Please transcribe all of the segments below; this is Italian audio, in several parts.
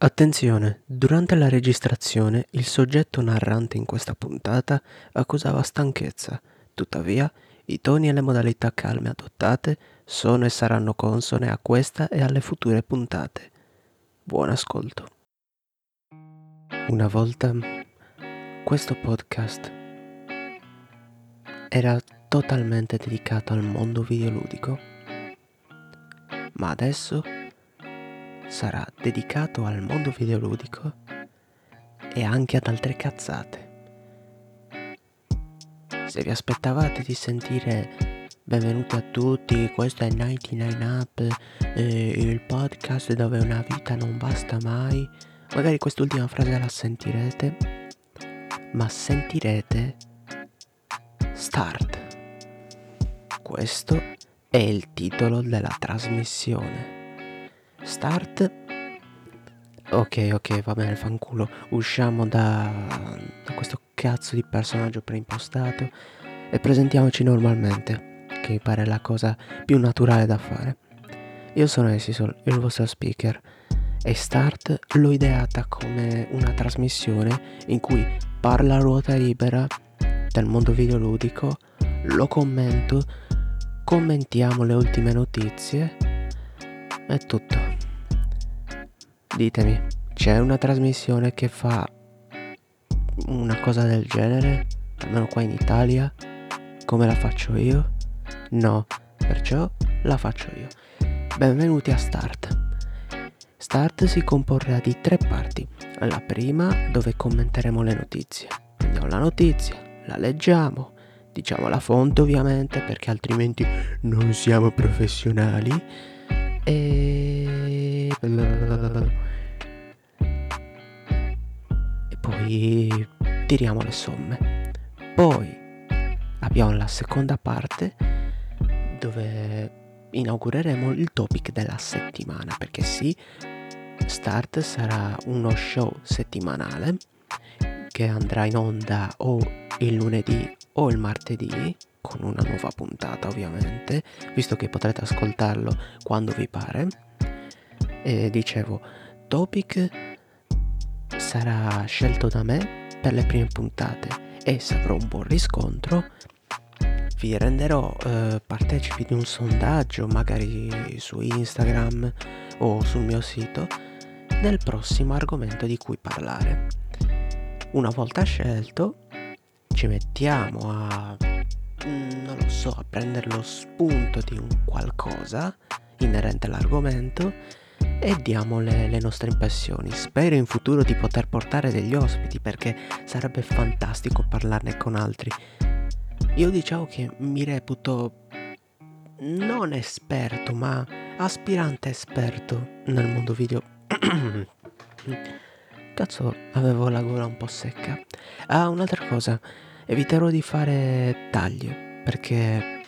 Attenzione, durante la registrazione il soggetto narrante in questa puntata accusava stanchezza, tuttavia i toni e le modalità calme adottate sono e saranno consone a questa e alle future puntate. Buon ascolto. Una volta questo podcast era totalmente dedicato al mondo videoludico, ma adesso sarà dedicato al mondo videoludico e anche ad altre cazzate. Se vi aspettavate di sentire benvenuti a tutti, questo è 99 Up, eh, il podcast dove una vita non basta mai, magari quest'ultima frase la sentirete, ma sentirete Start. Questo è il titolo della trasmissione. Start. Ok, ok, va bene, fanculo. Usciamo da, da questo cazzo di personaggio preimpostato e presentiamoci normalmente, che mi pare la cosa più naturale da fare. Io sono Esisol, il vostro speaker, e Start l'ho ideata come una trasmissione in cui parla a ruota libera del mondo videoludico, lo commento, commentiamo le ultime notizie. È tutto. Ditemi, c'è una trasmissione che fa una cosa del genere? Almeno qua in Italia? Come la faccio io? No, perciò la faccio io. Benvenuti a Start. Start si comporrà di tre parti. La prima dove commenteremo le notizie. Prendiamo la notizia, la leggiamo, diciamo la fonte ovviamente perché altrimenti non siamo professionali e poi tiriamo le somme. Poi abbiamo la seconda parte dove inaugureremo il topic della settimana, perché sì, Start sarà uno show settimanale che andrà in onda o il lunedì o il martedì con una nuova puntata ovviamente, visto che potrete ascoltarlo quando vi pare. E dicevo, topic sarà scelto da me per le prime puntate e se avrò un buon riscontro vi renderò eh, partecipi di un sondaggio magari su Instagram o sul mio sito del prossimo argomento di cui parlare. Una volta scelto ci mettiamo a non lo so, a prendere lo spunto di un qualcosa inerente all'argomento e diamo le, le, nostre impressioni. Spero in futuro di poter portare degli ospiti perché sarebbe fantastico parlarne con altri. Io diciamo che mi reputo non esperto, ma aspirante esperto nel mondo video. Cazzo, avevo la gola un po' secca. Ah, un'altra cosa, eviterò di fare tagli perché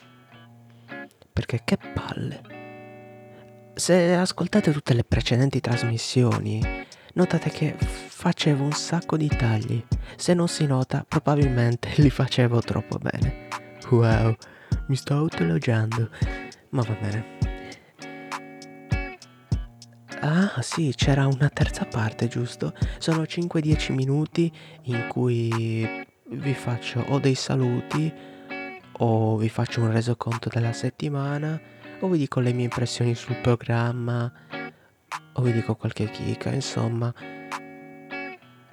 perché che palle. Se ascoltate tutte le precedenti trasmissioni, notate che facevo un sacco di tagli. Se non si nota, probabilmente li facevo troppo bene. Wow, mi sto autoelogiando. Ma va bene. Ah sì, c'era una terza parte, giusto? Sono 5-10 minuti in cui vi faccio o dei saluti o vi faccio un resoconto della settimana o vi dico le mie impressioni sul programma o vi dico qualche chicca, insomma.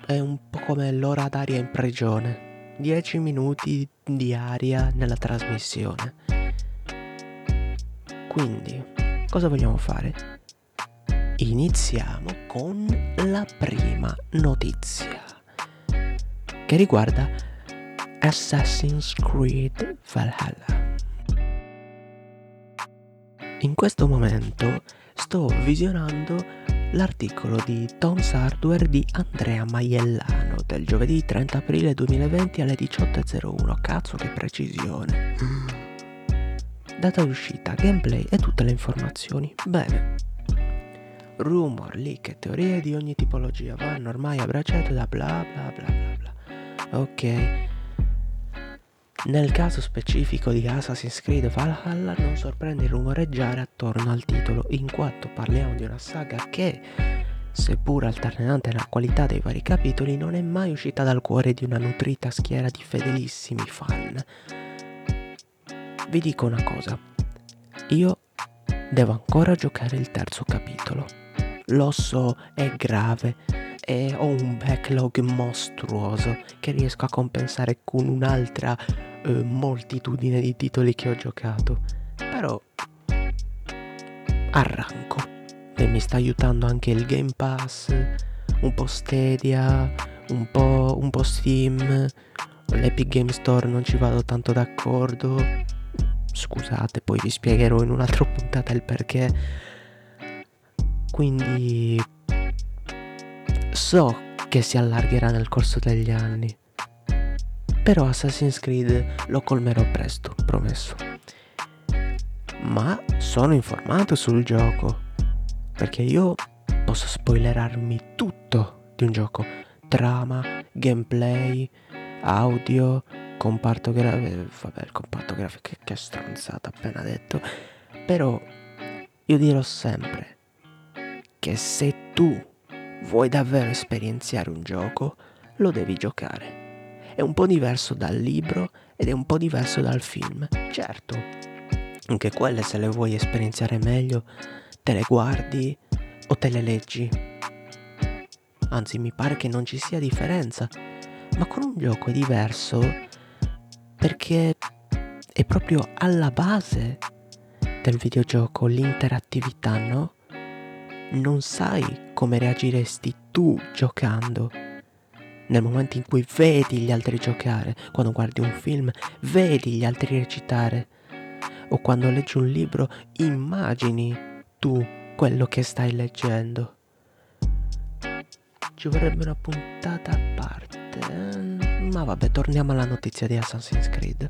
È un po' come l'ora d'aria in prigione. 10 minuti di aria nella trasmissione. Quindi, cosa vogliamo fare? Iniziamo con la prima notizia che riguarda Assassin's Creed Valhalla. In questo momento sto visionando l'articolo di Tom's Hardware di Andrea Maiellano del giovedì 30 aprile 2020 alle 18.01. Cazzo che precisione. Data d'uscita, gameplay e tutte le informazioni. Bene. Rumor, leak e teorie di ogni tipologia vanno ormai a braccetto da bla bla bla bla bla. Ok. Nel caso specifico di Assassin's Creed Valhalla non sorprende il rumoreggiare attorno al titolo, in quanto parliamo di una saga che, seppur alternante nella qualità dei vari capitoli, non è mai uscita dal cuore di una nutrita schiera di fedelissimi fan. Vi dico una cosa, io devo ancora giocare il terzo capitolo. Lo so, è grave e ho un backlog mostruoso che riesco a compensare con un'altra eh, moltitudine di titoli che ho giocato. Però arranco e mi sta aiutando anche il Game Pass, un po' Stadia, un po', un po Steam, l'Epic Game Store non ci vado tanto d'accordo. Scusate, poi vi spiegherò in un'altra puntata il perché. Quindi so che si allargherà nel corso degli anni. Però Assassin's Creed lo colmerò presto, promesso. Ma sono informato sul gioco perché io posso spoilerarmi tutto di un gioco. Trama, gameplay, audio, comparto grafico. Vabbè, il comparto grafico che, stronzata appena detto. Però io dirò sempre che se tu vuoi davvero esperienziare un gioco, lo devi giocare. È un po' diverso dal libro ed è un po' diverso dal film. Certo, anche quelle se le vuoi esperienziare meglio te le guardi o te le leggi. Anzi, mi pare che non ci sia differenza. Ma con un gioco è diverso perché è proprio alla base del videogioco l'interattività, no? Non sai come reagiresti tu giocando. Nel momento in cui vedi gli altri giocare, quando guardi un film, vedi gli altri recitare, o quando leggi un libro, immagini tu quello che stai leggendo. Ci vorrebbe una puntata a parte. Eh? Ma vabbè, torniamo alla notizia di Assassin's Creed.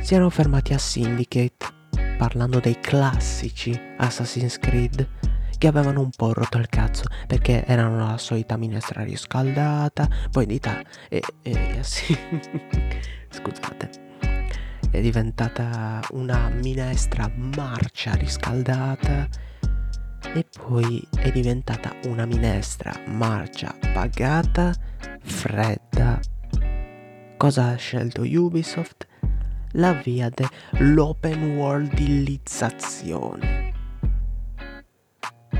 Si erano fermati a Syndicate parlando dei classici Assassin's Creed che avevano un po' rotto il cazzo perché erano la solita minestra riscaldata, poi dita e, e sì. Scusate è diventata una minestra marcia riscaldata e poi è diventata una minestra marcia pagata fredda. Cosa ha scelto Ubisoft? La via dell'open worldizzazione.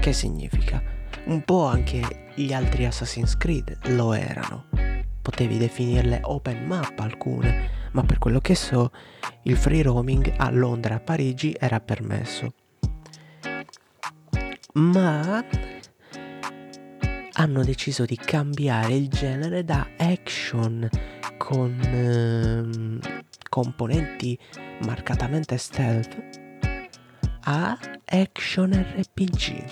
Che significa? Un po' anche gli altri Assassin's Creed lo erano. Potevi definirle open map alcune, ma per quello che so il free roaming a Londra e a Parigi era permesso. Ma hanno deciso di cambiare il genere da action con eh, componenti marcatamente stealth a action RPG.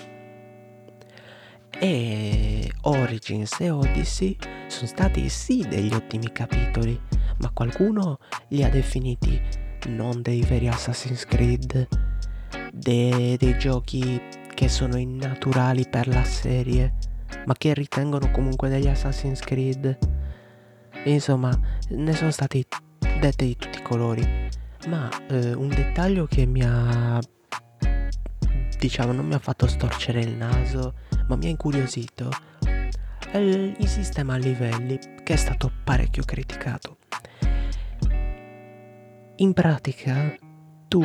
E Origins e Odyssey sono stati sì degli ottimi capitoli, ma qualcuno li ha definiti non dei veri Assassin's Creed, de- dei giochi che sono innaturali per la serie, ma che ritengono comunque degli Assassin's Creed. Insomma, ne sono stati dette di tutti i colori. Ma eh, un dettaglio che mi ha, diciamo, non mi ha fatto storcere il naso, ma mi ha incuriosito, è il, il sistema a livelli, che è stato parecchio criticato. In pratica tu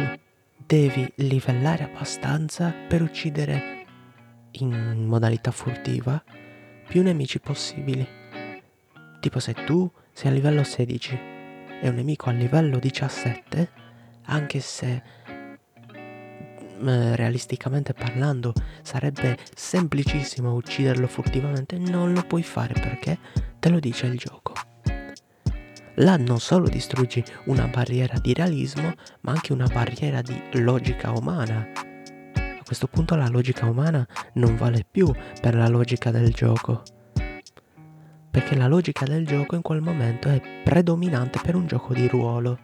devi livellare abbastanza per uccidere in modalità furtiva più nemici possibili. Tipo se tu sei a livello 16 e un nemico a livello 17, anche se mm, realisticamente parlando sarebbe semplicissimo ucciderlo furtivamente, non lo puoi fare perché te lo dice il gioco. Là non solo distruggi una barriera di realismo, ma anche una barriera di logica umana. A questo punto la logica umana non vale più per la logica del gioco. Perché la logica del gioco in quel momento è predominante per un gioco di ruolo.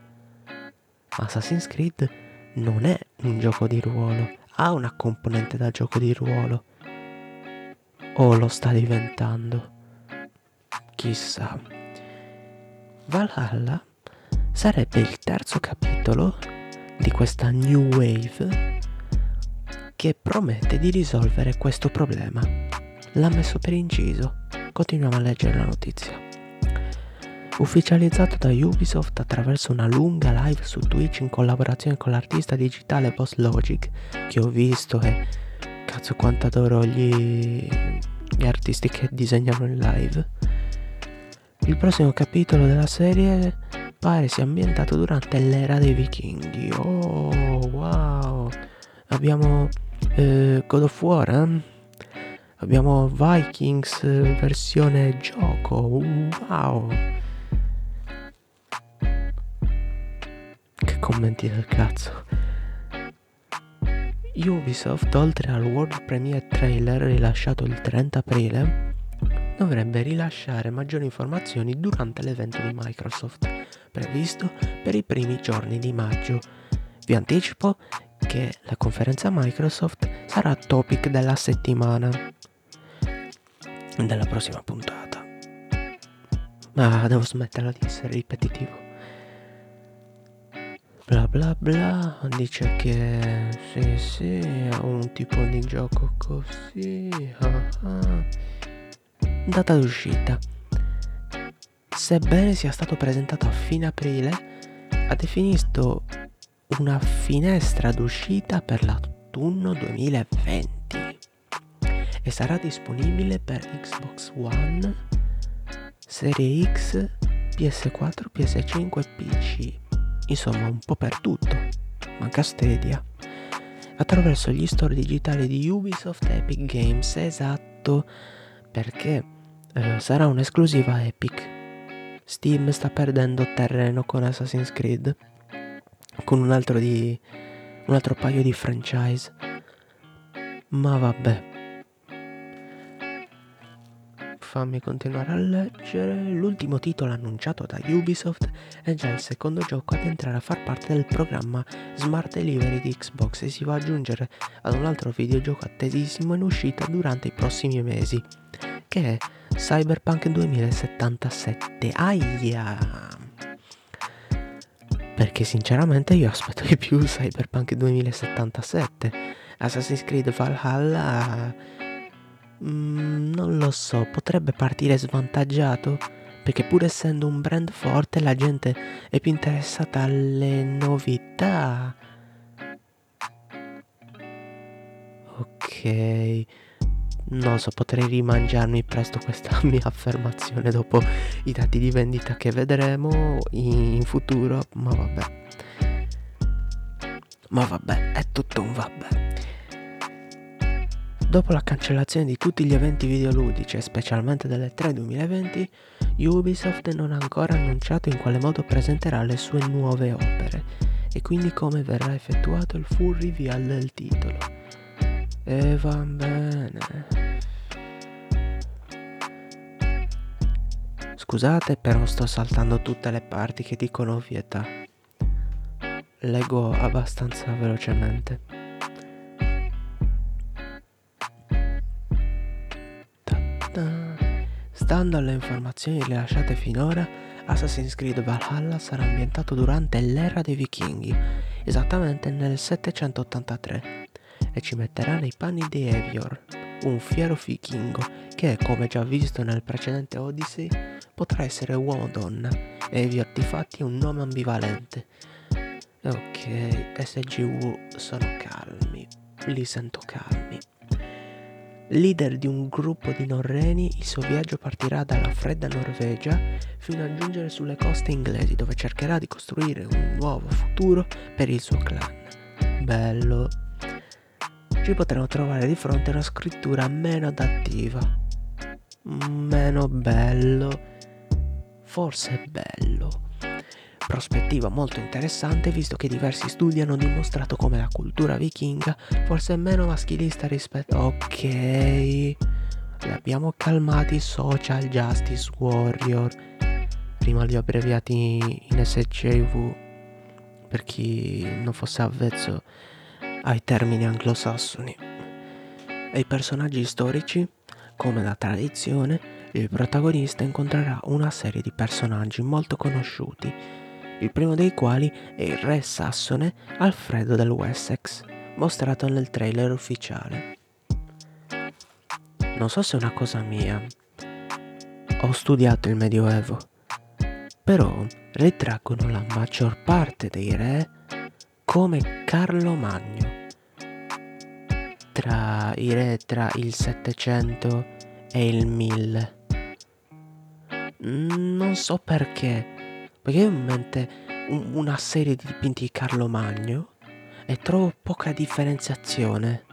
Assassin's Creed non è un gioco di ruolo, ha una componente da gioco di ruolo. O lo sta diventando. Chissà. Valhalla sarebbe il terzo capitolo di questa new wave che promette di risolvere questo problema. L'ha messo per inciso. Continuiamo a leggere la notizia. Ufficializzato da Ubisoft attraverso una lunga live su Twitch in collaborazione con l'artista digitale Boss Logic, che ho visto e cazzo quanto adoro gli, gli artisti che disegnano in live. Il prossimo capitolo della serie pare sia ambientato durante l'era dei vichinghi. Oh, wow! Abbiamo eh, God of War, eh? Abbiamo Vikings versione gioco. Wow! Che commenti del cazzo. Ubisoft, oltre al World Premiere trailer rilasciato il 30 aprile, dovrebbe rilasciare maggiori informazioni durante l'evento di Microsoft, previsto per i primi giorni di maggio. Vi anticipo che la conferenza Microsoft sarà topic della settimana della prossima puntata. Ma devo smetterla di essere ripetitivo. Bla bla bla, dice che sì sì, è un tipo di gioco così. Ah ah. Data d'uscita. Sebbene sia stato presentato a fine aprile, ha definito una finestra d'uscita per l'autunno 2020 e sarà disponibile per Xbox One, Serie X, PS4, PS5 e PC. Insomma, un po' per tutto. Manca Stadia. Attraverso gli store digitali di Ubisoft Epic Games, esatto, perché eh, sarà un'esclusiva Epic. Steam sta perdendo terreno con Assassin's Creed, con un altro di un altro paio di franchise. Ma vabbè. Fammi continuare a leggere. L'ultimo titolo annunciato da Ubisoft è già il secondo gioco ad entrare a far parte del programma Smart Delivery di Xbox e si va ad aggiungere ad un altro videogioco attesissimo in uscita durante i prossimi mesi, che è Cyberpunk 2077. Aia! Perché sinceramente io aspetto di più Cyberpunk 2077. Assassin's Creed Valhalla Mm, non lo so, potrebbe partire svantaggiato? Perché pur essendo un brand forte la gente è più interessata alle novità. Ok. Non so, potrei rimangiarmi presto questa mia affermazione dopo i dati di vendita che vedremo in futuro, ma vabbè. Ma vabbè, è tutto un vabbè. Dopo la cancellazione di tutti gli eventi videoludici e specialmente delle 3 2020, Ubisoft non ha ancora annunciato in quale modo presenterà le sue nuove opere e quindi come verrà effettuato il full reveal del titolo. E va bene. Scusate però sto saltando tutte le parti che dicono ovvietà. Leggo abbastanza velocemente. Stando alle informazioni rilasciate finora, Assassin's Creed Valhalla sarà ambientato durante l'era dei vichinghi, esattamente nel 783, e ci metterà nei panni di Evior, un fiero vichingo che, come già visto nel precedente Odyssey, potrà essere uomo o donna. Evior di fatti è un nome ambivalente. Ok, SGU sono calmi, li sento calmi. Leader di un gruppo di norreni, il suo viaggio partirà dalla fredda Norvegia fino a giungere sulle coste inglesi dove cercherà di costruire un nuovo futuro per il suo clan. Bello. Ci potremo trovare di fronte una scrittura meno adattiva. Meno bello. Forse bello prospettiva molto interessante visto che diversi studi hanno dimostrato come la cultura vichinga fosse meno maschilista rispetto... Ok, li abbiamo calmati social justice warrior. Prima li ho abbreviati in SJV per chi non fosse avvezzo ai termini anglosassoni. E i personaggi storici, come da tradizione, il protagonista incontrerà una serie di personaggi molto conosciuti il primo dei quali è il re sassone Alfredo del Wessex, mostrato nel trailer ufficiale. Non so se è una cosa mia. Ho studiato il Medioevo, però ritraggono la maggior parte dei re come Carlo Magno. Tra i re tra il 700 e il 1000. Non so perché, perché ho in mente una serie di dipinti di Carlo Magno e trovo poca differenziazione.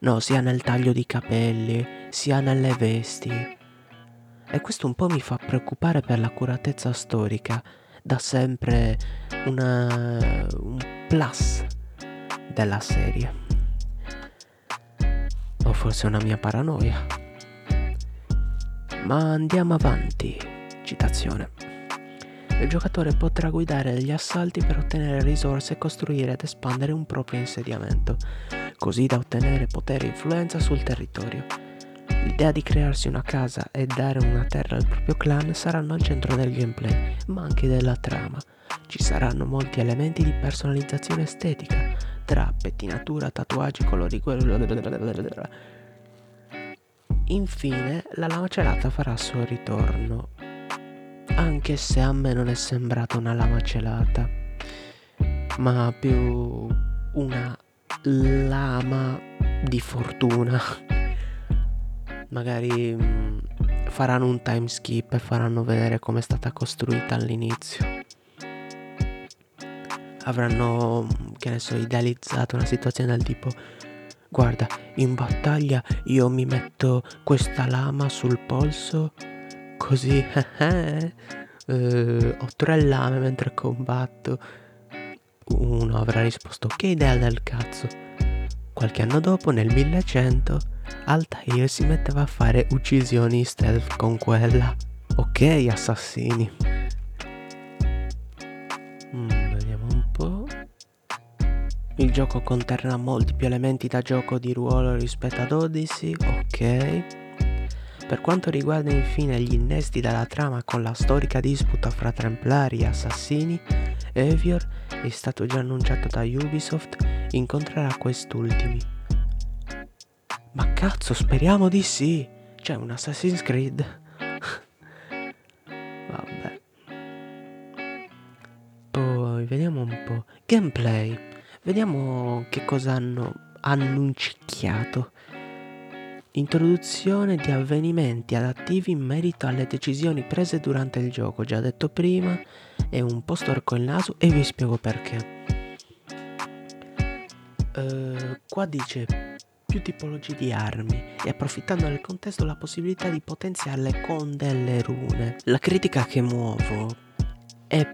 No, sia nel taglio di capelli, sia nelle vesti. E questo un po' mi fa preoccupare per l'accuratezza storica, da sempre una, un plus della serie. O forse una mia paranoia. Ma andiamo avanti. Citazione. Il giocatore potrà guidare degli assalti per ottenere risorse e costruire ed espandere un proprio insediamento, così da ottenere potere e influenza sul territorio. L'idea di crearsi una casa e dare una terra al proprio clan saranno al centro del gameplay, ma anche della trama. Ci saranno molti elementi di personalizzazione estetica, tra pettinatura, tatuaggi, colori... Infine, la lama celata farà il suo ritorno anche se a me non è sembrata una lama celata, ma più una lama di fortuna. Magari mm, faranno un time skip e faranno vedere come è stata costruita all'inizio. Avranno, che ne so, idealizzato una situazione del tipo guarda, in battaglia io mi metto questa lama sul polso così eh, ho tre lame mentre combatto. Uno avrà risposto che idea del cazzo. Qualche anno dopo, nel 1100, Altair si metteva a fare uccisioni stealth con quella. Ok, assassini. Mm, vediamo un po'. Il gioco conterrà molti più elementi da gioco di ruolo rispetto ad Odyssey. Ok. Per quanto riguarda infine gli innesti della trama con la storica disputa fra Templari e Assassini, Evior è stato già annunciato da Ubisoft incontrerà quest'ultimi. Ma cazzo, speriamo di sì! C'è un Assassin's Creed. Vabbè. Poi vediamo un po'. Gameplay. Vediamo che cosa hanno annuncicchiato. Introduzione di avvenimenti adattivi in merito alle decisioni prese durante il gioco, già detto prima, è un po' storco il naso e vi spiego perché. Uh, qua dice più tipologie di armi e approfittando del contesto la possibilità di potenziarle con delle rune. La critica che muovo è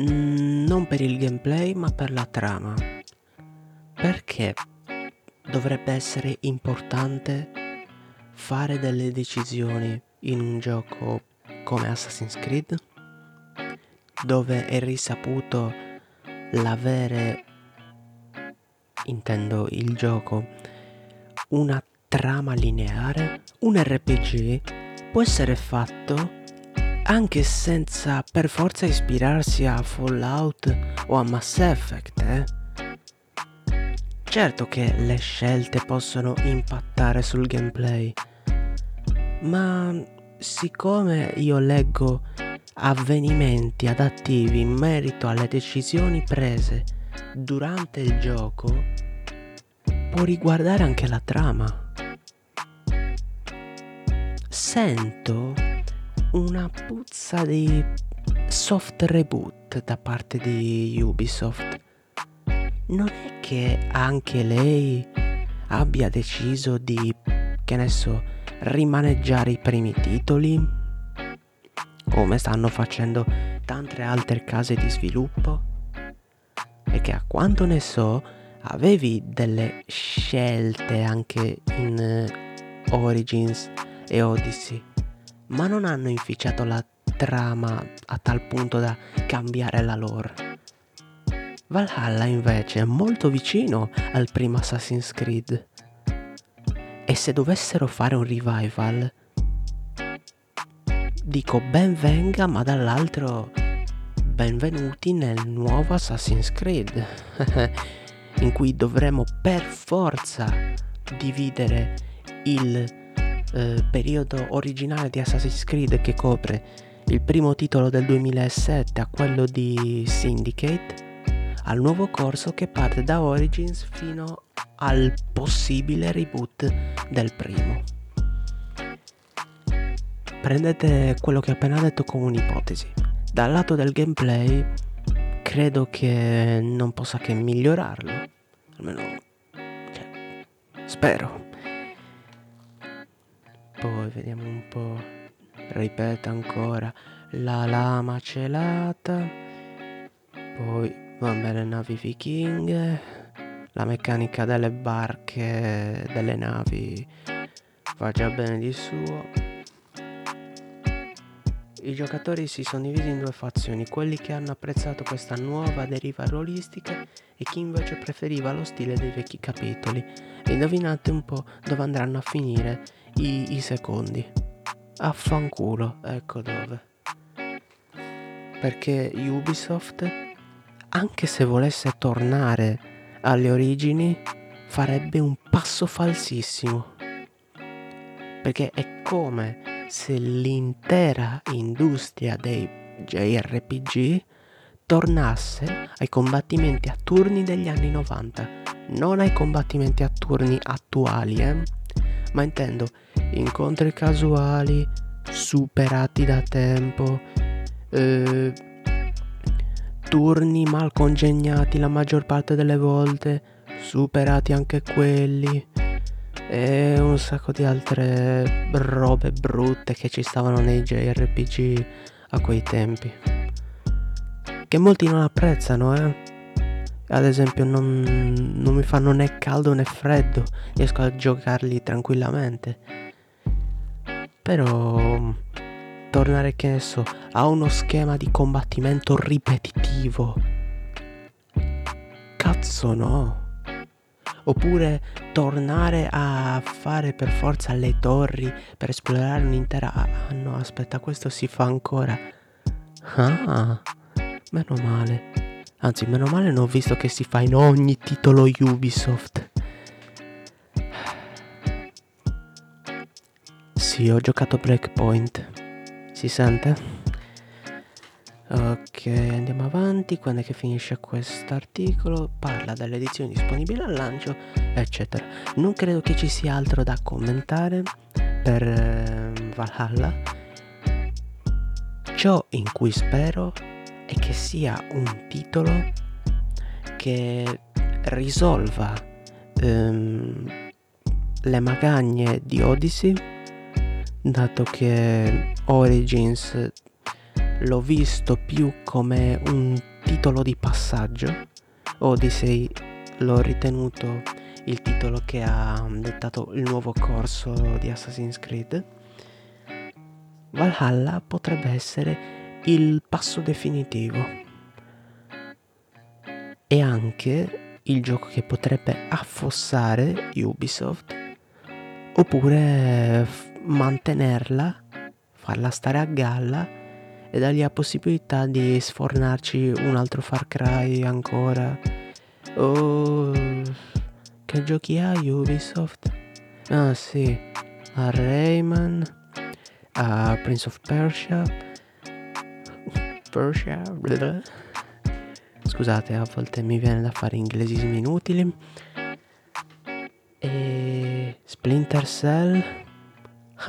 mm, non per il gameplay ma per la trama. Perché dovrebbe essere importante fare delle decisioni in un gioco come Assassin's Creed, dove è risaputo l'avere, intendo il gioco, una trama lineare, un RPG può essere fatto anche senza per forza ispirarsi a Fallout o a Mass Effect, eh? Certo che le scelte possono impattare sul gameplay, ma siccome io leggo avvenimenti adattivi in merito alle decisioni prese durante il gioco, può riguardare anche la trama. Sento una puzza di soft reboot da parte di Ubisoft non è che anche lei abbia deciso di, che ne so, rimaneggiare i primi titoli? Come stanno facendo tante altre case di sviluppo? E che a quanto ne so avevi delle scelte anche in uh, Origins e Odyssey, ma non hanno inficiato la trama a tal punto da cambiare la lore. Valhalla invece è molto vicino al primo Assassin's Creed. E se dovessero fare un revival, dico ben venga, ma dall'altro benvenuti nel nuovo Assassin's Creed. in cui dovremo per forza dividere il eh, periodo originale di Assassin's Creed che copre il primo titolo del 2007 a quello di Syndicate al nuovo corso che parte da Origins fino al possibile reboot del primo. Prendete quello che ho appena detto come un'ipotesi. Dal lato del gameplay credo che non possa che migliorarlo. Almeno cioè, spero. Poi vediamo un po'. Ripeta ancora. La lama celata. Poi Vabbè, le navi vichinghe, la meccanica delle barche, delle navi va già bene di suo. I giocatori si sono divisi in due fazioni, quelli che hanno apprezzato questa nuova deriva ruolistica e chi invece preferiva lo stile dei vecchi capitoli. E indovinate un po' dove andranno a finire i, i secondi. Affanculo, ecco dove. Perché Ubisoft anche se volesse tornare alle origini, farebbe un passo falsissimo. Perché è come se l'intera industria dei JRPG tornasse ai combattimenti a turni degli anni 90, non ai combattimenti a turni attuali, eh? ma intendo incontri casuali, superati da tempo, eh, turni mal congegnati la maggior parte delle volte, superati anche quelli e un sacco di altre robe brutte che ci stavano nei JRPG a quei tempi. Che molti non apprezzano, eh. Ad esempio non, non mi fanno né caldo né freddo, riesco a giocarli tranquillamente. Però tornare, che ne so, a uno schema di combattimento ripetitivo. Cazzo no. Oppure tornare a fare per forza le torri per esplorare un'intera... Ah no, aspetta, questo si fa ancora. Ah, meno male. Anzi, meno male non ho visto che si fa in ogni titolo Ubisoft. Sì, ho giocato Breakpoint. Si sente? Ok, andiamo avanti. Quando è che finisce questo articolo? Parla delle edizioni disponibili al lancio, eccetera. Non credo che ci sia altro da commentare per eh, Valhalla. Ciò in cui spero è che sia un titolo che risolva ehm, le magagne di Odyssey dato che Origins l'ho visto più come un titolo di passaggio, Odyssey l'ho ritenuto il titolo che ha dettato il nuovo corso di Assassin's Creed. Valhalla potrebbe essere il passo definitivo e anche il gioco che potrebbe affossare Ubisoft oppure mantenerla, farla stare a galla e dargli la possibilità di sfornarci un altro Far Cry ancora. Oh, che giochi ha Ubisoft? Ah sì, a Rayman, a Prince of Persia. Persia. Blah. Scusate, a volte mi viene da fare inglesismi inutili. E Splinter Cell.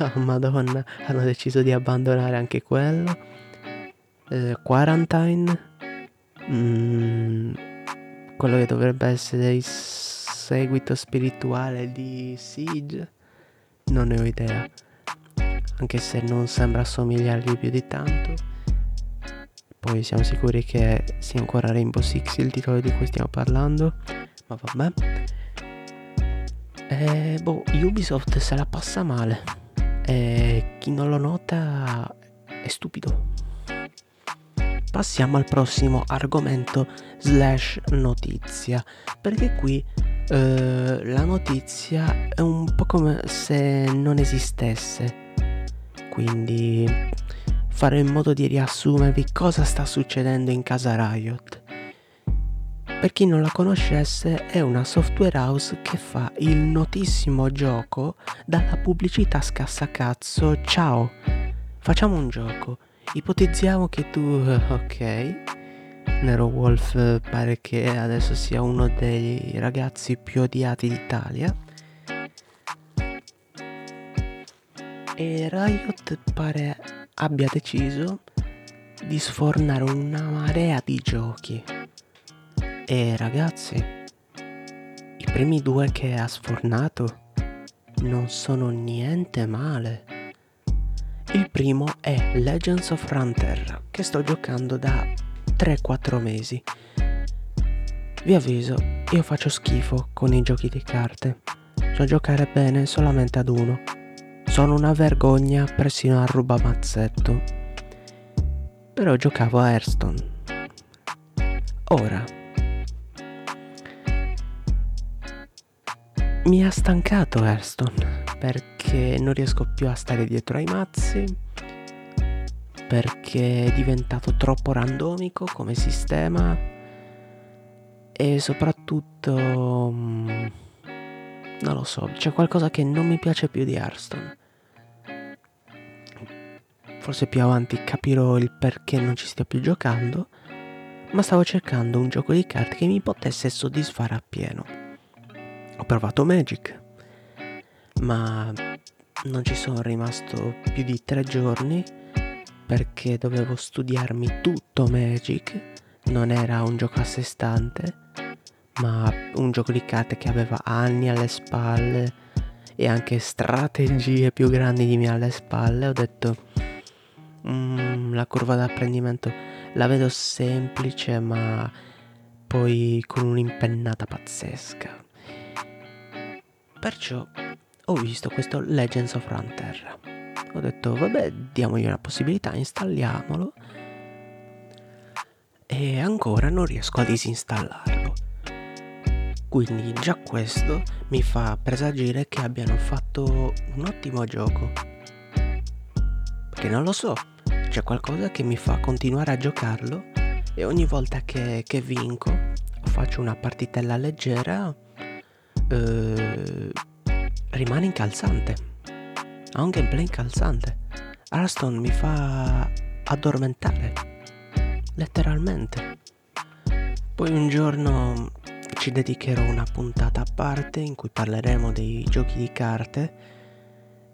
Oh madonna, hanno deciso di abbandonare anche quello. Eh, Quarantine. Mm, quello che dovrebbe essere il seguito spirituale di Siege. Non ne ho idea. Anche se non sembra assomigliargli più di tanto. Poi siamo sicuri che sia ancora Rainbow Six il titolo di cui stiamo parlando. Ma vabbè. Eh, boh, Ubisoft se la passa male. E chi non lo nota è stupido. Passiamo al prossimo argomento slash notizia. Perché qui eh, la notizia è un po' come se non esistesse. Quindi farò in modo di riassumervi cosa sta succedendo in casa Riot. Per chi non la conoscesse, è una software house che fa il notissimo gioco dalla pubblicità scassacazzo Ciao, facciamo un gioco. Ipotizziamo che tu... ok. Nero Wolf pare che adesso sia uno dei ragazzi più odiati d'Italia. E Riot pare abbia deciso di sfornare una marea di giochi e ragazzi, i primi due che ha sfornato non sono niente male. Il primo è Legends of Runeterra, che sto giocando da 3-4 mesi. Vi avviso, io faccio schifo con i giochi di carte. So giocare bene solamente ad uno. Sono una vergogna persino al rubamazzetto. Però giocavo a Hearthstone. Ora, Mi ha stancato Hearthstone perché non riesco più a stare dietro ai mazzi, perché è diventato troppo randomico come sistema e soprattutto mm, non lo so, c'è qualcosa che non mi piace più di Hearthstone. Forse più avanti capirò il perché non ci stia più giocando, ma stavo cercando un gioco di carte che mi potesse soddisfare appieno ho provato Magic, ma non ci sono rimasto più di tre giorni perché dovevo studiarmi tutto Magic. Non era un gioco a sé stante, ma un gioco di carte che aveva anni alle spalle e anche strategie più grandi di me alle spalle. Ho detto, mm, la curva d'apprendimento la vedo semplice, ma poi con un'impennata pazzesca. Perciò ho visto questo Legends of Runeterra. Ho detto, vabbè, diamogli una possibilità, installiamolo. E ancora non riesco a disinstallarlo. Quindi già questo mi fa presagire che abbiano fatto un ottimo gioco. Perché non lo so, c'è qualcosa che mi fa continuare a giocarlo e ogni volta che, che vinco faccio una partitella leggera eh, rimane incalzante. Ha un gameplay incalzante. Hearthstone mi fa addormentare. Letteralmente. Poi un giorno ci dedicherò una puntata a parte in cui parleremo dei giochi di carte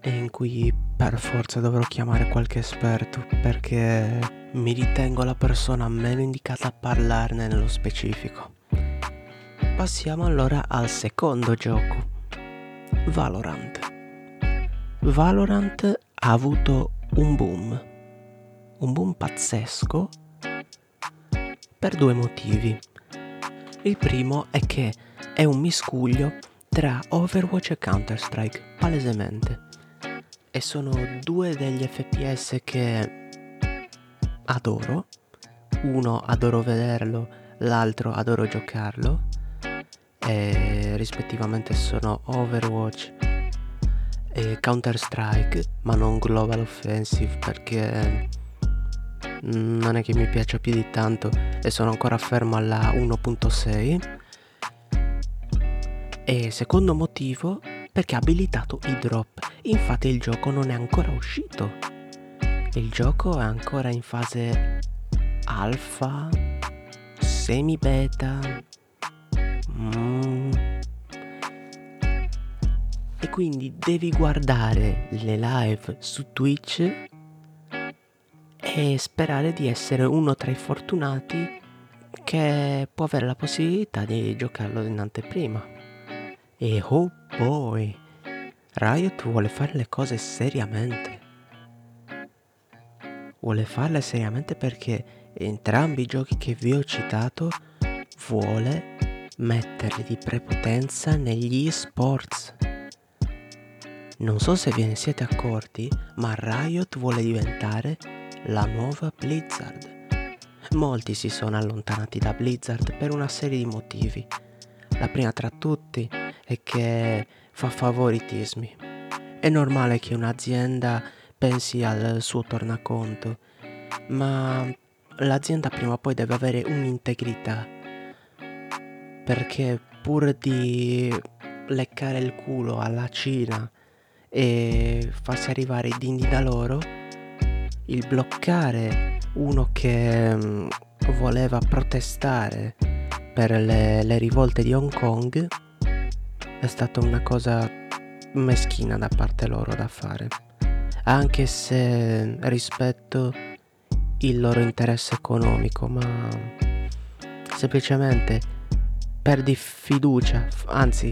e in cui per forza dovrò chiamare qualche esperto perché mi ritengo la persona meno indicata a parlarne nello specifico. Passiamo allora al secondo gioco, Valorant. Valorant ha avuto un boom, un boom pazzesco per due motivi. Il primo è che è un miscuglio tra Overwatch e Counter-Strike, palesemente. E sono due degli FPS che adoro. Uno adoro vederlo, l'altro adoro giocarlo e rispettivamente sono Overwatch e Counter Strike ma non Global Offensive perché non è che mi piaccia più di tanto e sono ancora fermo alla 1.6 e secondo motivo perché ha abilitato i drop. Infatti il gioco non è ancora uscito. Il gioco è ancora in fase alfa semi beta Mm. E quindi devi guardare le live su Twitch e sperare di essere uno tra i fortunati che può avere la possibilità di giocarlo in anteprima. E oh boy, Riot vuole fare le cose seriamente. Vuole farle seriamente perché entrambi i giochi che vi ho citato vuole metterli di prepotenza negli esports. Non so se ve ne siete accorti, ma Riot vuole diventare la nuova Blizzard. Molti si sono allontanati da Blizzard per una serie di motivi. La prima tra tutti è che fa favoritismi. È normale che un'azienda pensi al suo tornaconto, ma l'azienda prima o poi deve avere un'integrità perché pur di leccare il culo alla Cina e farsi arrivare i dindi da loro, il bloccare uno che mm, voleva protestare per le, le rivolte di Hong Kong è stata una cosa meschina da parte loro da fare, anche se rispetto il loro interesse economico, ma semplicemente perdi fiducia, anzi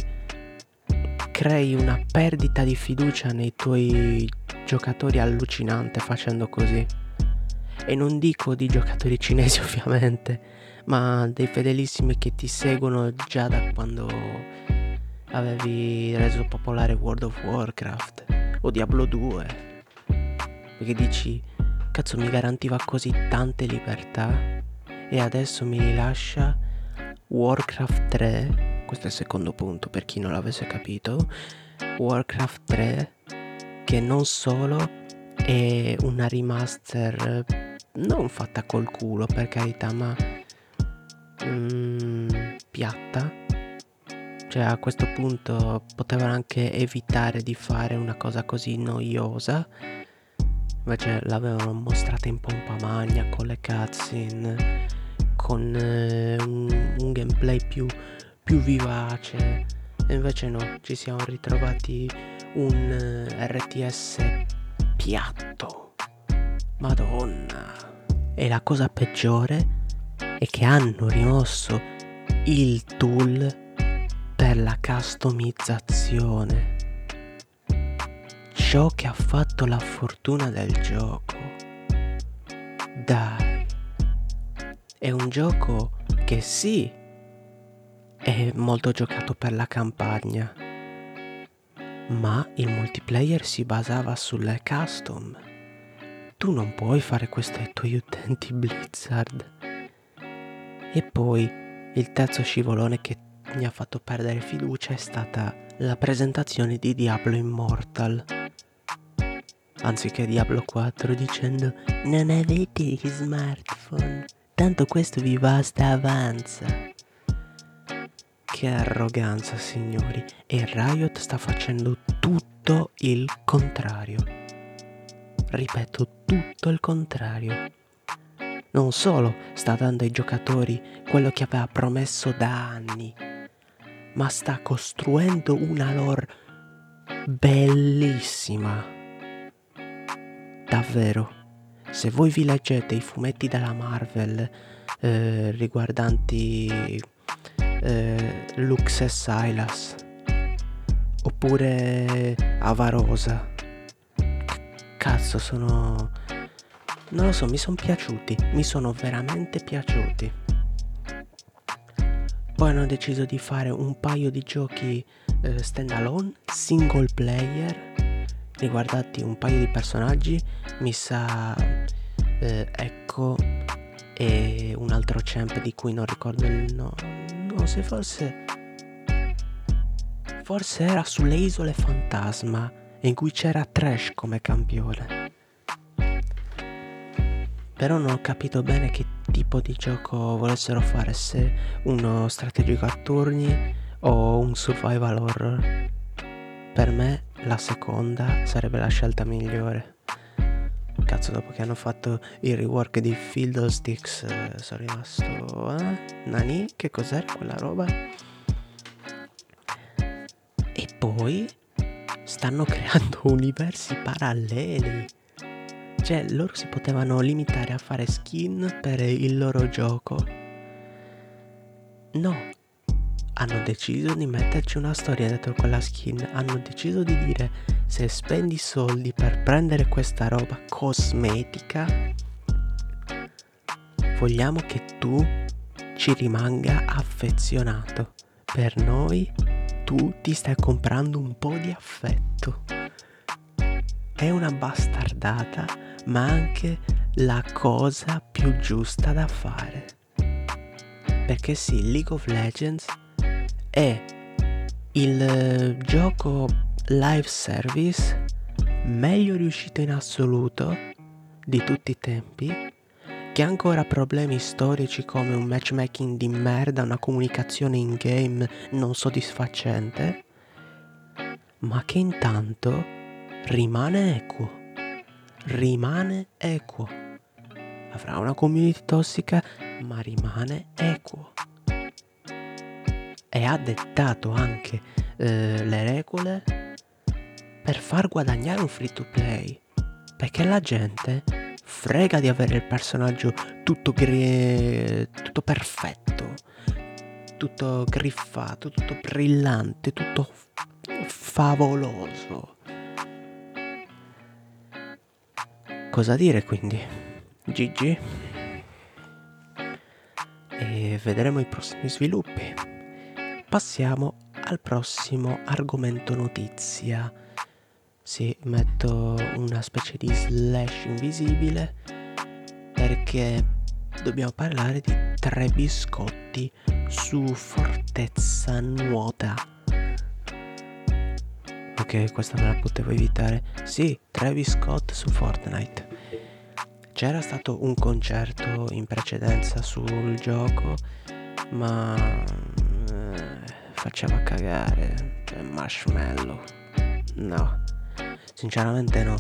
crei una perdita di fiducia nei tuoi giocatori allucinante facendo così. E non dico di giocatori cinesi ovviamente, ma dei fedelissimi che ti seguono già da quando avevi reso popolare World of Warcraft o Diablo 2. Perché dici, cazzo mi garantiva così tante libertà e adesso mi rilascia Warcraft 3 questo è il secondo punto per chi non l'avesse capito, Warcraft 3 che non solo è una remaster non fatta col culo per carità, ma mm, piatta. Cioè a questo punto potevano anche evitare di fare una cosa così noiosa. Invece l'avevano mostrata in pompa magna con le cutscene, con eh, un, un gameplay più più vivace. E invece no, ci siamo ritrovati un eh, RTS piatto. Madonna. E la cosa peggiore è che hanno rimosso il tool per la customizzazione. Ciò che ha fatto la fortuna del gioco. Dai. È un gioco che sì, è molto giocato per la campagna, ma il multiplayer si basava sulle custom. Tu non puoi fare questo ai tuoi utenti Blizzard. E poi il terzo scivolone che mi ha fatto perdere fiducia è stata la presentazione di Diablo Immortal. Anziché Diablo 4 dicendo non avete gli smartphone, tanto questo vi basta avanza. Che arroganza, signori. E Riot sta facendo tutto il contrario. Ripeto, tutto il contrario. Non solo sta dando ai giocatori quello che aveva promesso da anni, ma sta costruendo una lore bellissima. Davvero. Se voi vi leggete i fumetti della Marvel eh, riguardanti eh, Lux e Silas oppure Avarosa. Cazzo, sono... Non lo so, mi sono piaciuti, mi sono veramente piaciuti. Poi hanno deciso di fare un paio di giochi eh, stand alone, single player, riguardanti un paio di personaggi, mi sa eh, Ecco e un altro champ di cui non ricordo il nome no, se forse... Forse era sulle isole fantasma in cui c'era Trash come campione. Però non ho capito bene che tipo di gioco volessero fare, se uno strategico a turni o un survival horror. Per me la seconda sarebbe la scelta migliore. Cazzo, dopo che hanno fatto il rework di Fiddlesticks eh, sono rimasto... Eh? Nani? Che cos'era quella roba? E poi stanno creando universi paralleli. Cioè, loro si potevano limitare a fare skin per il loro gioco. No, hanno deciso di metterci una storia dentro quella skin. Hanno deciso di dire se spendi soldi per prendere questa roba cosmetica, vogliamo che tu ci rimanga affezionato. Per noi tu ti stai comprando un po' di affetto. È una bastardata, ma anche la cosa più giusta da fare. Perché sì, League of Legends è il gioco live service meglio riuscito in assoluto di tutti i tempi che ha ancora problemi storici come un matchmaking di merda, una comunicazione in game non soddisfacente, ma che intanto rimane equo. Rimane equo. Avrà una community tossica, ma rimane equo. E ha dettato anche eh, le regole per far guadagnare un free to play. Perché la gente frega di avere il personaggio tutto, gri- tutto perfetto, tutto griffato, tutto brillante, tutto favoloso. Cosa dire quindi? GG. E vedremo i prossimi sviluppi. Passiamo al prossimo argomento notizia sì, metto una specie di slash invisibile perché dobbiamo parlare di tre biscotti su Fortezza Nuota. Ok, questa me la potevo evitare. Sì, Travis Scott su Fortnite. C'era stato un concerto in precedenza sul gioco, ma eh, faceva cagare. Cioè, marshmallow. No. Sinceramente no.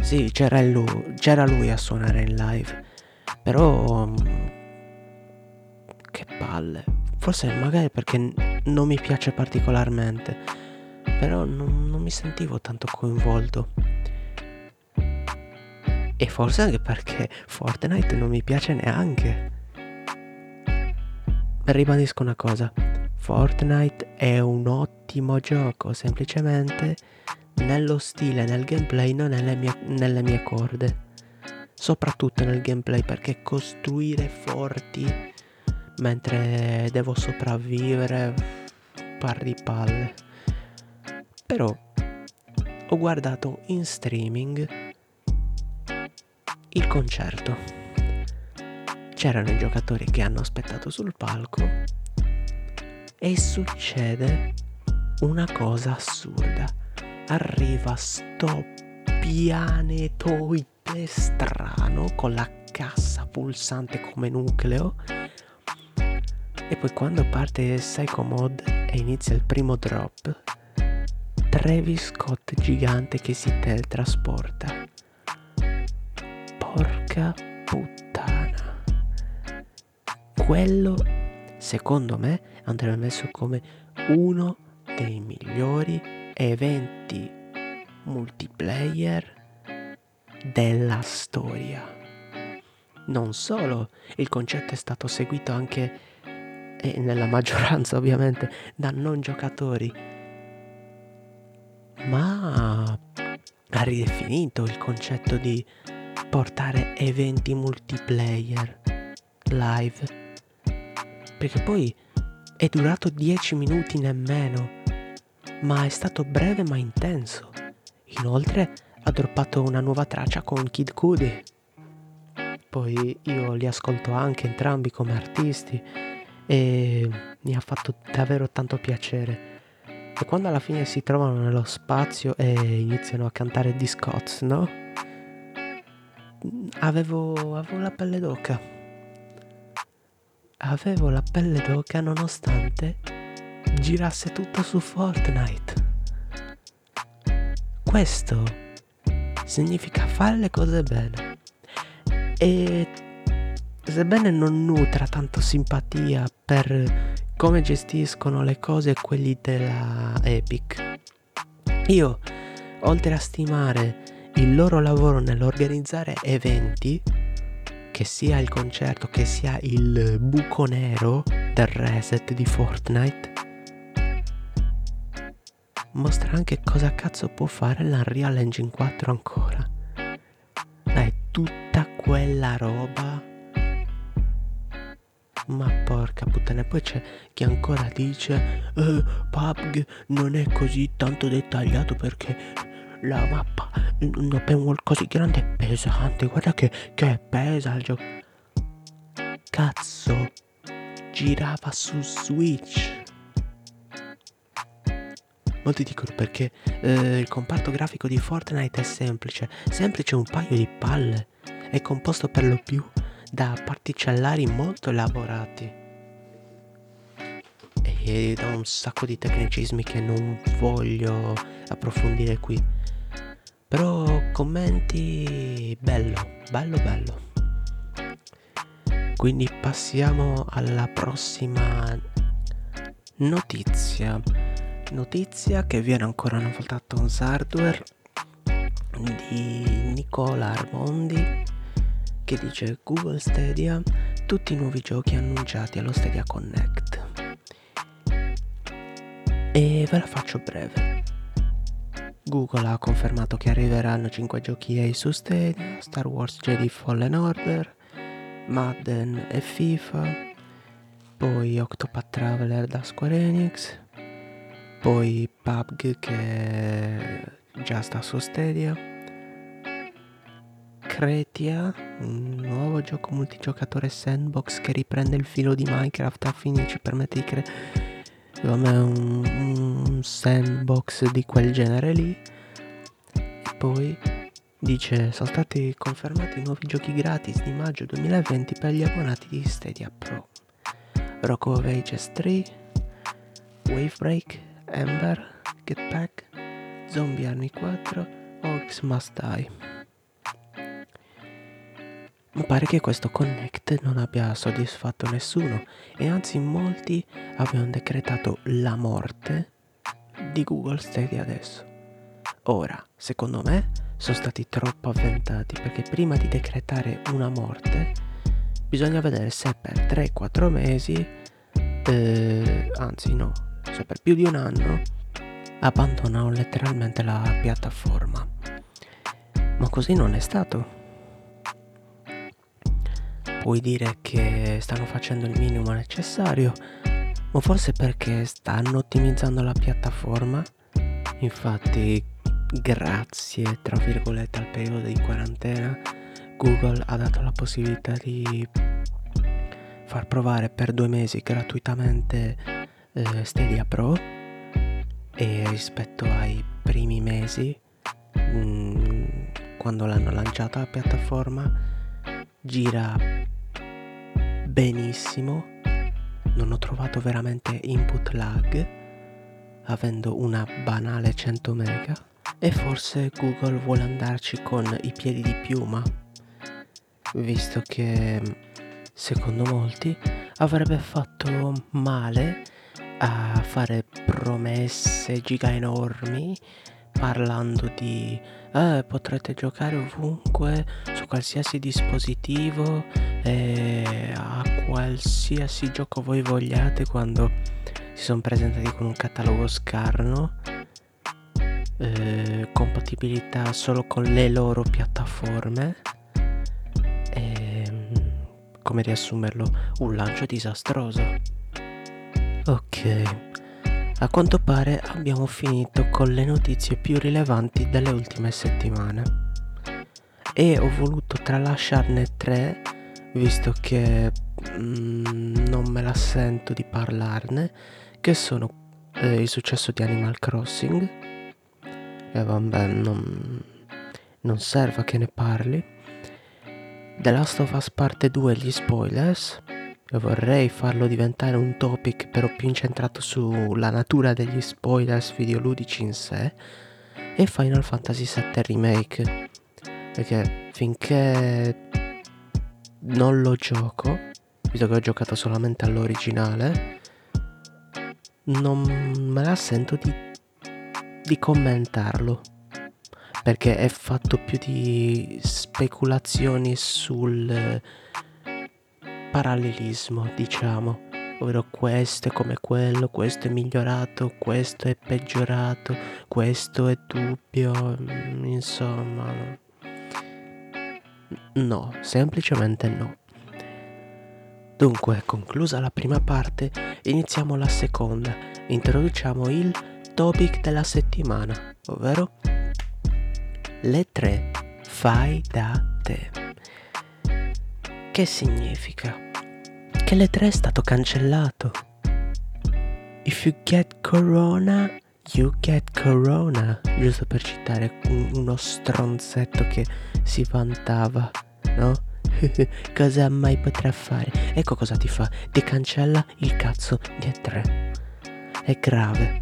Sì, c'era lui, c'era lui a suonare in live. Però... Mm, che palle. Forse magari perché non mi piace particolarmente. Però non, non mi sentivo tanto coinvolto. E forse anche perché Fortnite non mi piace neanche. Ribadisco una cosa. Fortnite è un ottimo gioco, semplicemente nello stile, nel gameplay, non nelle mie, nelle mie corde. Soprattutto nel gameplay perché costruire forti mentre devo sopravvivere par di palle. Però ho guardato in streaming il concerto. C'erano i giocatori che hanno aspettato sul palco e succede una cosa assurda arriva sto pianetoide strano con la cassa pulsante come nucleo. E poi quando parte Psycho Mod e inizia il primo drop Travis Scott gigante che si teletrasporta. Porca puttana. Quello secondo me andrebbe messo come uno dei migliori eventi multiplayer della storia. Non solo, il concetto è stato seguito anche, e nella maggioranza ovviamente, da non giocatori, ma ha ridefinito il concetto di portare eventi multiplayer live. Perché poi è durato 10 minuti nemmeno ma è stato breve ma intenso. Inoltre ha droppato una nuova traccia con Kid Cudi. Poi io li ascolto anche entrambi come artisti e mi ha fatto davvero tanto piacere. E quando alla fine si trovano nello spazio e iniziano a cantare di Scots, no? Avevo, avevo la pelle d'oca. Avevo la pelle d'oca nonostante girasse tutto su Fortnite. Questo significa fare le cose bene. E sebbene non nutra tanto simpatia per come gestiscono le cose quelli della Epic, io, oltre a stimare il loro lavoro nell'organizzare eventi, che sia il concerto, che sia il buco nero del reset di Fortnite, mostra anche cosa cazzo può fare l'Unreal Engine 4 ancora. Dai, tutta quella roba. Ma porca puttana, e poi c'è chi ancora dice eh, PUBG non è così tanto dettagliato perché la mappa in open world così grande è pesante, guarda che, che pesa il gioco. Cazzo, girava su Switch. Molti dicono perché eh, il comparto grafico di Fortnite è semplice, semplice un paio di palle, è composto per lo più da particellari molto elaborati e da un sacco di tecnicismi che non voglio approfondire qui. Però commenti bello, bello, bello. Quindi passiamo alla prossima notizia. Notizia che viene ancora una volta a Tons Hardware di Nicola Armondi che dice Google Stadia, tutti i nuovi giochi annunciati allo Stadia Connect. E ve la faccio breve. Google ha confermato che arriveranno 5 giochi EA su Stadia, Star Wars Jedi Fallen Order, Madden e FIFA, poi Octopath Traveler da Square Enix, poi PUBG che già sta su Stadia, Cretia, un nuovo gioco multigiocatore sandbox che riprende il filo di Minecraft a fine ci permette di creare secondo me un, un sandbox di quel genere lì. E poi dice sono stati confermati nuovi giochi gratis di maggio 2020 per gli abbonati di Stadia Pro. Rock of Ages 3 Wave Ember Get Back Zombie Army 4 Orcs Must Die ma pare che questo Connect non abbia soddisfatto nessuno e anzi molti avevano decretato la morte di Google Stadia adesso. Ora, secondo me, sono stati troppo avventati perché prima di decretare una morte bisogna vedere se per 3-4 mesi, eh, anzi no, se per più di un anno, abbandonano letteralmente la piattaforma. Ma così non è stato puoi dire che stanno facendo il minimo necessario, ma forse perché stanno ottimizzando la piattaforma. Infatti, grazie, tra virgolette, al periodo di quarantena, Google ha dato la possibilità di far provare per due mesi gratuitamente eh, Stadia Pro e rispetto ai primi mesi, mh, mm, quando l'hanno lanciata la piattaforma, gira benissimo, non ho trovato veramente input lag, avendo una banale 100 mega, e forse Google vuole andarci con i piedi di piuma, visto che secondo molti avrebbe fatto male a fare promesse giga enormi parlando di eh, potrete giocare ovunque, su qualsiasi dispositivo, e a qualsiasi gioco voi vogliate quando si sono presentati con un catalogo scarno. Eh, compatibilità solo con le loro piattaforme. Ehm, come riassumerlo? Un lancio disastroso. Ok. A quanto pare abbiamo finito con le notizie più rilevanti delle ultime settimane. E ho voluto tralasciarne tre visto che mm, non me la sento di parlarne che sono eh, il successo di Animal Crossing. E vabbè non, non serve che ne parli. The Last of Us parte 2 gli spoilers e vorrei farlo diventare un topic però più incentrato sulla natura degli spoilers videoludici in sé e Final Fantasy VII Remake. Perché finché non lo gioco visto che ho giocato solamente all'originale non me la sento di, di commentarlo. Perché è fatto più di speculazioni sul parallelismo, diciamo, ovvero questo è come quello, questo è migliorato, questo è peggiorato, questo è dubbio, mm, insomma. No, semplicemente no. Dunque, conclusa la prima parte, iniziamo la seconda. Introduciamo il topic della settimana, ovvero le tre fai da te. Che significa? Che le tre è stato cancellato. If you get corona, you get corona. Giusto per citare uno stronzetto che si vantava, no? cosa mai potrà fare? Ecco cosa ti fa, ti cancella il cazzo di E3. È grave.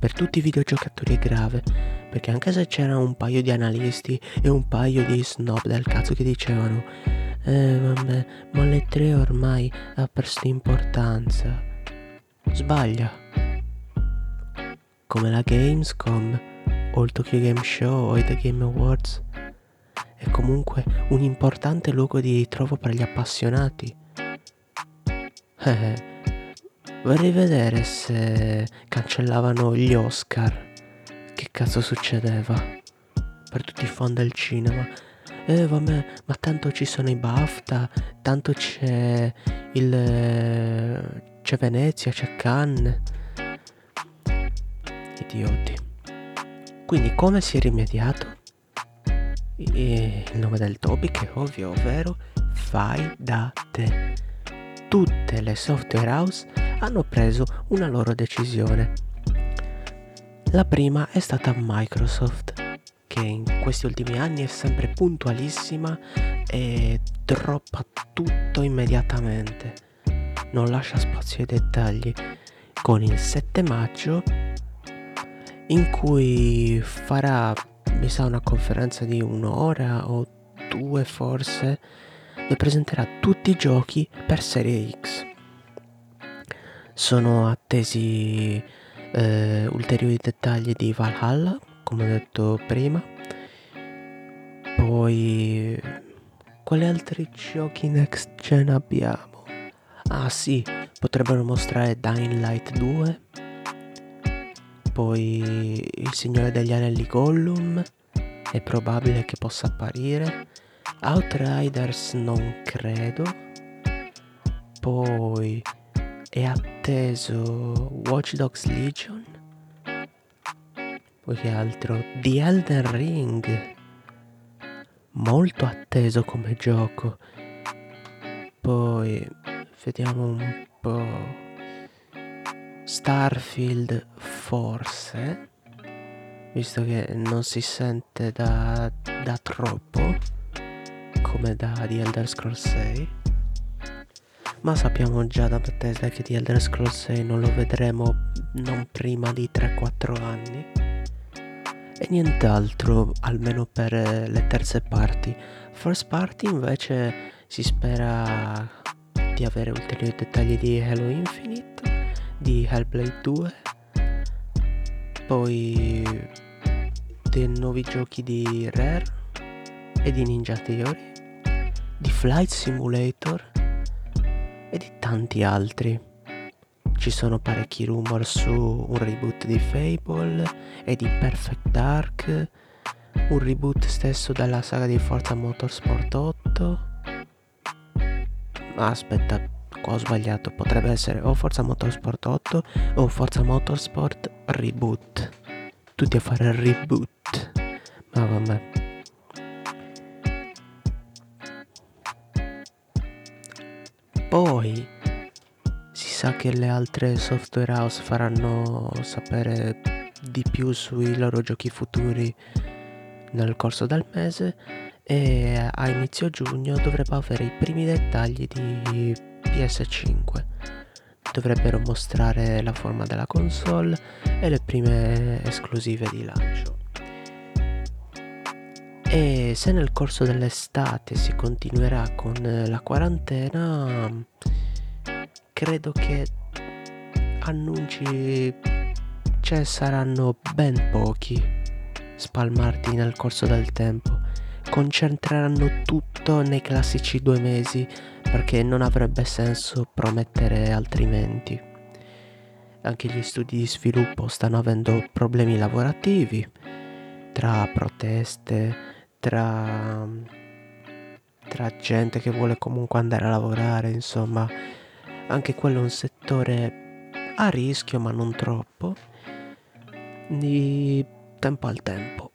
Per tutti i videogiocatori è grave, perché anche se c'era un paio di analisti e un paio di snob del cazzo che dicevano Eh vabbè, ma le 3 ormai ha perso importanza. Sbaglia. Come la Gamescom o il Tokyo Game Show o i The Game Awards è comunque un importante luogo di ritrovo per gli appassionati. Eh, vorrei vedere se cancellavano gli Oscar. Che cazzo succedeva? Per tutti i fan del cinema. Eh vabbè, ma tanto ci sono i BAFTA, tanto c'è il... c'è Venezia, c'è Cannes. Idioti. Quindi come si è rimediato? E il nome del topic è ovvio, ovvero fai da te. Tutte le software house hanno preso una loro decisione. La prima è stata Microsoft, che in questi ultimi anni è sempre puntualissima e droppa tutto immediatamente. Non lascia spazio ai dettagli. Con il 7 maggio in cui farà mi sa una conferenza di un'ora o due forse, dove presenterà tutti i giochi per Serie X. Sono attesi eh, ulteriori dettagli di Valhalla, come ho detto prima. Poi, quali altri giochi next gen abbiamo? Ah sì, potrebbero mostrare Dying Light 2 poi il Signore degli Anelli Gollum è probabile che possa apparire. Outriders non credo. Poi è atteso Watch Dogs Legion. Poi che altro? The Elden Ring. Molto atteso come gioco. Poi vediamo un po'. Starfield forse, visto che non si sente da, da troppo, come da The Elder Scrolls 6. Ma sappiamo già da Bethesda che The Elder Scrolls 6 non lo vedremo non prima di 3-4 anni. E nient'altro, almeno per le terze parti. First party invece si spera di avere ulteriori dettagli di Halo Infinite di Hellblade 2, poi dei nuovi giochi di Rare e di Ninja Theory, di Flight Simulator e di tanti altri. Ci sono parecchi rumor su un reboot di Fable e di Perfect Dark, un reboot stesso della saga di Forza Motorsport 8. Aspetta, qua ho sbagliato, potrebbe essere o Forza Motorsport 8 o Forza Motorsport Reboot. Tutti a fare il reboot. Ma vabbè. Poi sa che le altre software house faranno sapere di più sui loro giochi futuri nel corso del mese e a inizio giugno dovrebbe avere i primi dettagli di PS5. Dovrebbero mostrare la forma della console e le prime esclusive di lancio. E se nel corso dell'estate si continuerà con la quarantena, credo che annunci ce saranno ben pochi spalmarti nel corso del tempo. Concentreranno tutto nei classici due mesi perché non avrebbe senso promettere altrimenti. Anche gli studi di sviluppo stanno avendo problemi lavorativi, tra proteste, tra, tra gente che vuole comunque andare a lavorare, insomma, anche quello è un settore a rischio ma non troppo, di tempo al tempo.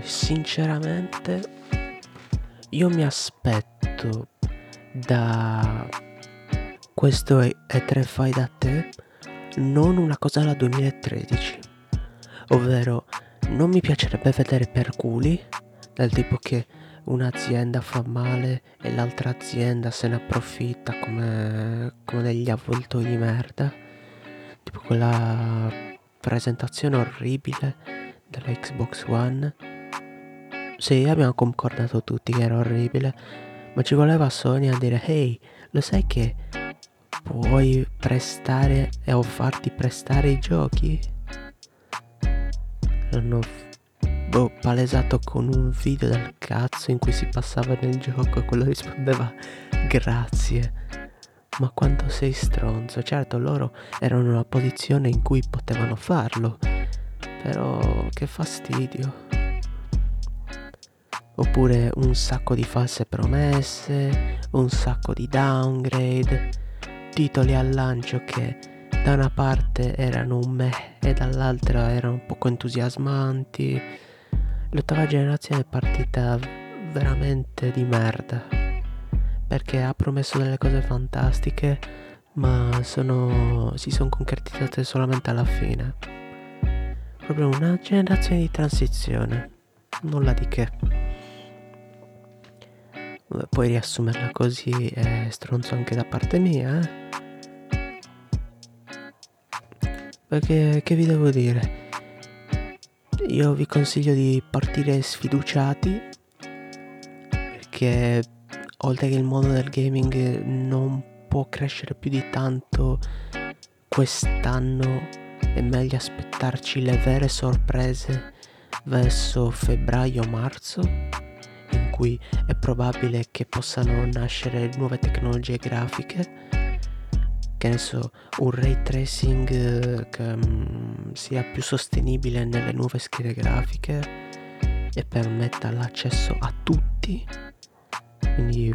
Sinceramente io mi aspetto da questo E3 fai da te non una cosa alla 2013, ovvero non mi piacerebbe vedere per culi del tipo che un'azienda fa male e l'altra azienda se ne approfitta come, come degli avvoltoi di merda. Tipo quella presentazione orribile della Xbox One. Sì, abbiamo concordato tutti che era orribile, ma ci voleva Sony a dire, ehi, lo sai che puoi prestare o farti prestare i giochi? L'hanno boh, palesato con un video del cazzo in cui si passava nel gioco e quello rispondeva grazie. Ma quanto sei stronzo, certo loro erano in una posizione in cui potevano farlo, però che fastidio. Oppure un sacco di false promesse, un sacco di downgrade, titoli al lancio che da una parte erano un meh e dall'altra erano poco entusiasmanti L'ottava generazione è partita veramente di merda. Perché ha promesso delle cose fantastiche, ma sono, si sono concretizzate solamente alla fine. Proprio una generazione di transizione. Nulla di che. Puoi riassumerla così, è stronzo anche da parte mia, eh? Perché che vi devo dire? Io vi consiglio di partire sfiduciati perché oltre che il mondo del gaming non può crescere più di tanto quest'anno è meglio aspettarci le vere sorprese verso febbraio-marzo in cui è probabile che possano nascere nuove tecnologie grafiche che ne so, un ray tracing eh, che um, sia più sostenibile nelle nuove schede grafiche e permetta l'accesso a tutti. Quindi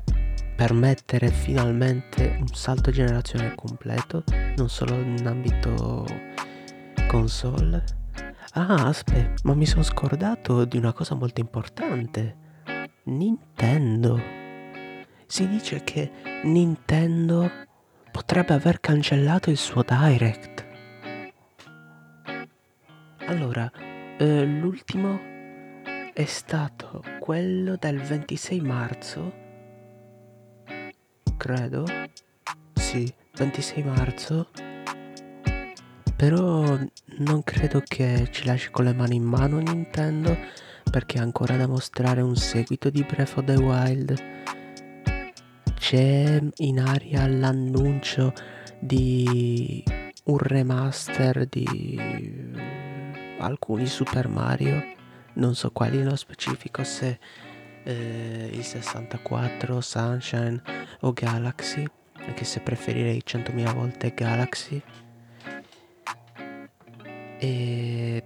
permettere finalmente un salto generazionale completo, non solo in ambito console. Ah, aspetta, ma mi sono scordato di una cosa molto importante. Nintendo. Si dice che Nintendo potrebbe aver cancellato il suo direct. Allora, eh, l'ultimo è stato quello del 26 marzo, credo. Sì, 26 marzo. Però non credo che ci lasci con le mani in mano Nintendo perché ha ancora da mostrare un seguito di Breath of the Wild c'è in aria l'annuncio di un remaster di alcuni Super Mario, non so quali nello specifico, se eh, il 64, Sunshine o Galaxy, anche se preferirei 100.000 volte Galaxy. E,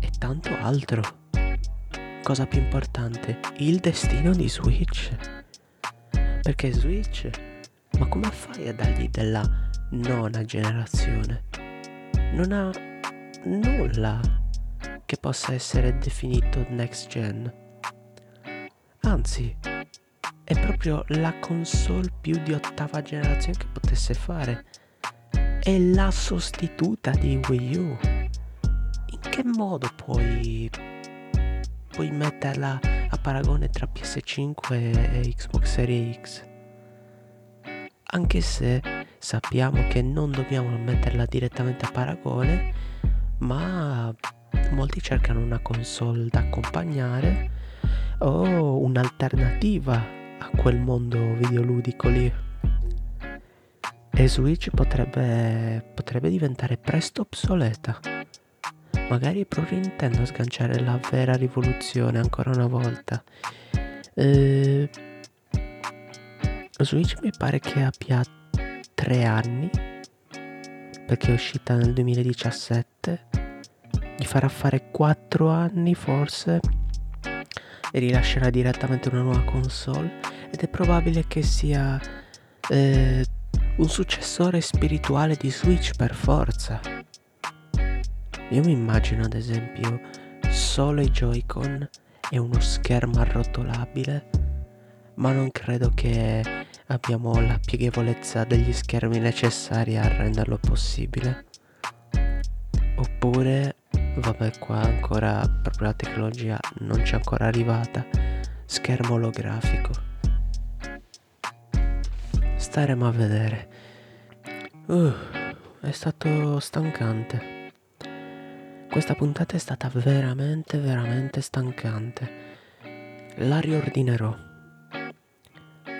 e tanto altro. Cosa più importante, il destino di Switch. Perché Switch? Ma come fai a dargli della nona generazione? Non ha nulla che possa essere definito next gen. Anzi, è proprio la console più di ottava generazione che potesse fare. È la sostituta di Wii U. In che modo puoi puoi metterla a paragone tra PS5 e Xbox Series X. Anche se sappiamo che non dobbiamo metterla direttamente a paragone, ma molti cercano una console da accompagnare o un'alternativa a quel mondo videoludico lì. E Switch potrebbe, potrebbe diventare presto obsoleta. Magari proprio Nintendo a sganciare la vera rivoluzione ancora una volta. Eh, Switch mi pare che abbia tre anni perché è uscita nel 2017 gli farà fare 4 anni forse e rilascerà direttamente una nuova console ed è probabile che sia eh, un successore spirituale di Switch per forza io mi immagino ad esempio solo i Joy-Con e uno schermo arrotolabile, ma non credo che abbiamo la pieghevole,zza degli schermi necessari a renderlo possibile. Oppure, vabbè qua ancora proprio la tecnologia non c'è ancora arrivata, schermo olografico. Staremo a vedere. Uh, è stato stancante. Questa puntata è stata veramente, veramente stancante. La riordinerò.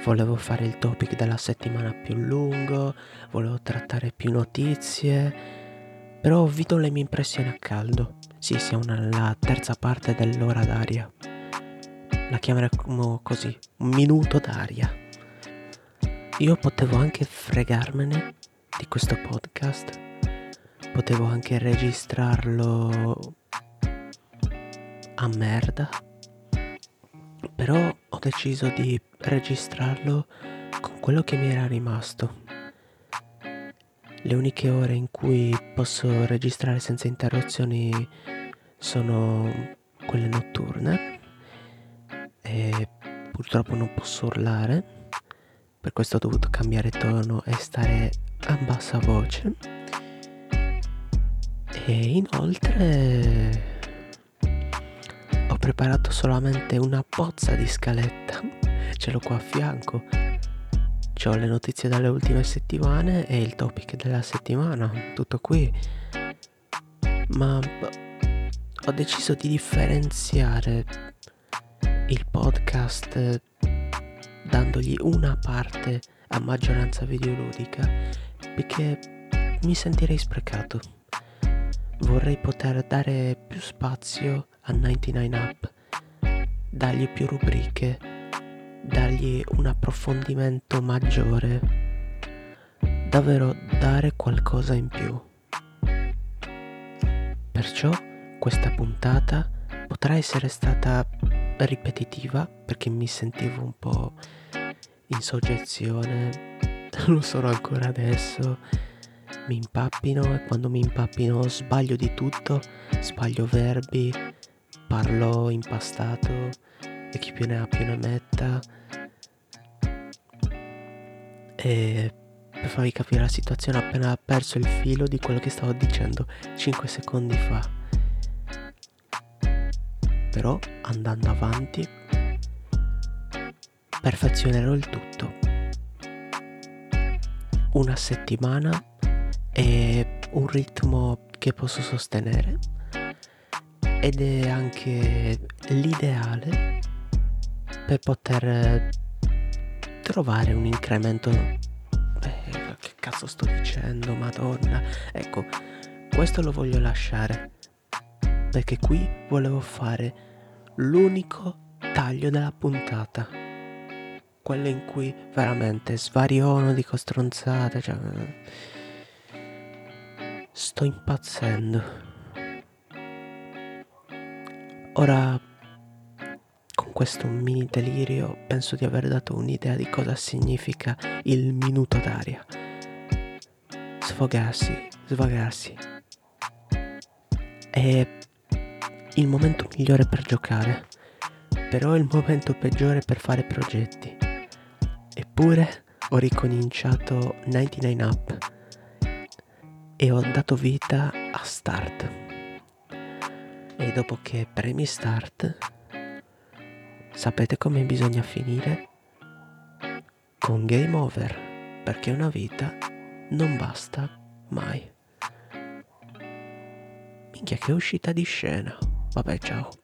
Volevo fare il topic della settimana più lungo, volevo trattare più notizie, però vi do le mie impressioni a caldo. Sì, siamo nella terza parte dell'ora d'aria. La chiameremo così, un minuto d'aria. Io potevo anche fregarmene di questo podcast. Potevo anche registrarlo a merda. Però ho deciso di registrarlo con quello che mi era rimasto. Le uniche ore in cui posso registrare senza interruzioni sono quelle notturne e purtroppo non posso urlare, per questo ho dovuto cambiare tono e stare a bassa voce. E inoltre ho preparato solamente una pozza di scaletta, ce l'ho qua a fianco. Ho le notizie dalle ultime settimane e il topic della settimana, tutto qui. Ma ho deciso di differenziare il podcast dandogli una parte a maggioranza videoludica perché mi sentirei sprecato. Vorrei poter dare più spazio a 99 Up, dargli più rubriche, dargli un approfondimento maggiore, davvero dare qualcosa in più. Perciò questa puntata potrà essere stata ripetitiva perché mi sentivo un po' in soggezione, lo sono ancora adesso, mi impappino e quando mi impappino sbaglio di tutto, sbaglio verbi, parlo impastato e chi più ne ha più ne metta. E per farvi capire la situazione ho appena perso il filo di quello che stavo dicendo 5 secondi fa. Però andando avanti perfezionerò il tutto. Una settimana e un ritmo che posso sostenere ed è anche l'ideale per poter trovare un incremento. Eh, che cazzo sto dicendo? Madonna. Ecco questo lo voglio lasciare perché qui volevo fare l'unico taglio della puntata. Quello in cui veramente svariono dico stronzate cioè sto impazzendo Ora, con questo mini delirio, penso di aver dato un'idea di cosa significa il minuto d'aria. Sfogarsi, svagarsi. È il momento migliore per giocare, però è il momento peggiore per fare progetti. Eppure ho ricominciato 99 Up e ho dato vita a Start e dopo che premi start sapete come bisogna finire? Con game over, perché una vita non basta mai. Minchia che uscita di scena. Vabbè ciao.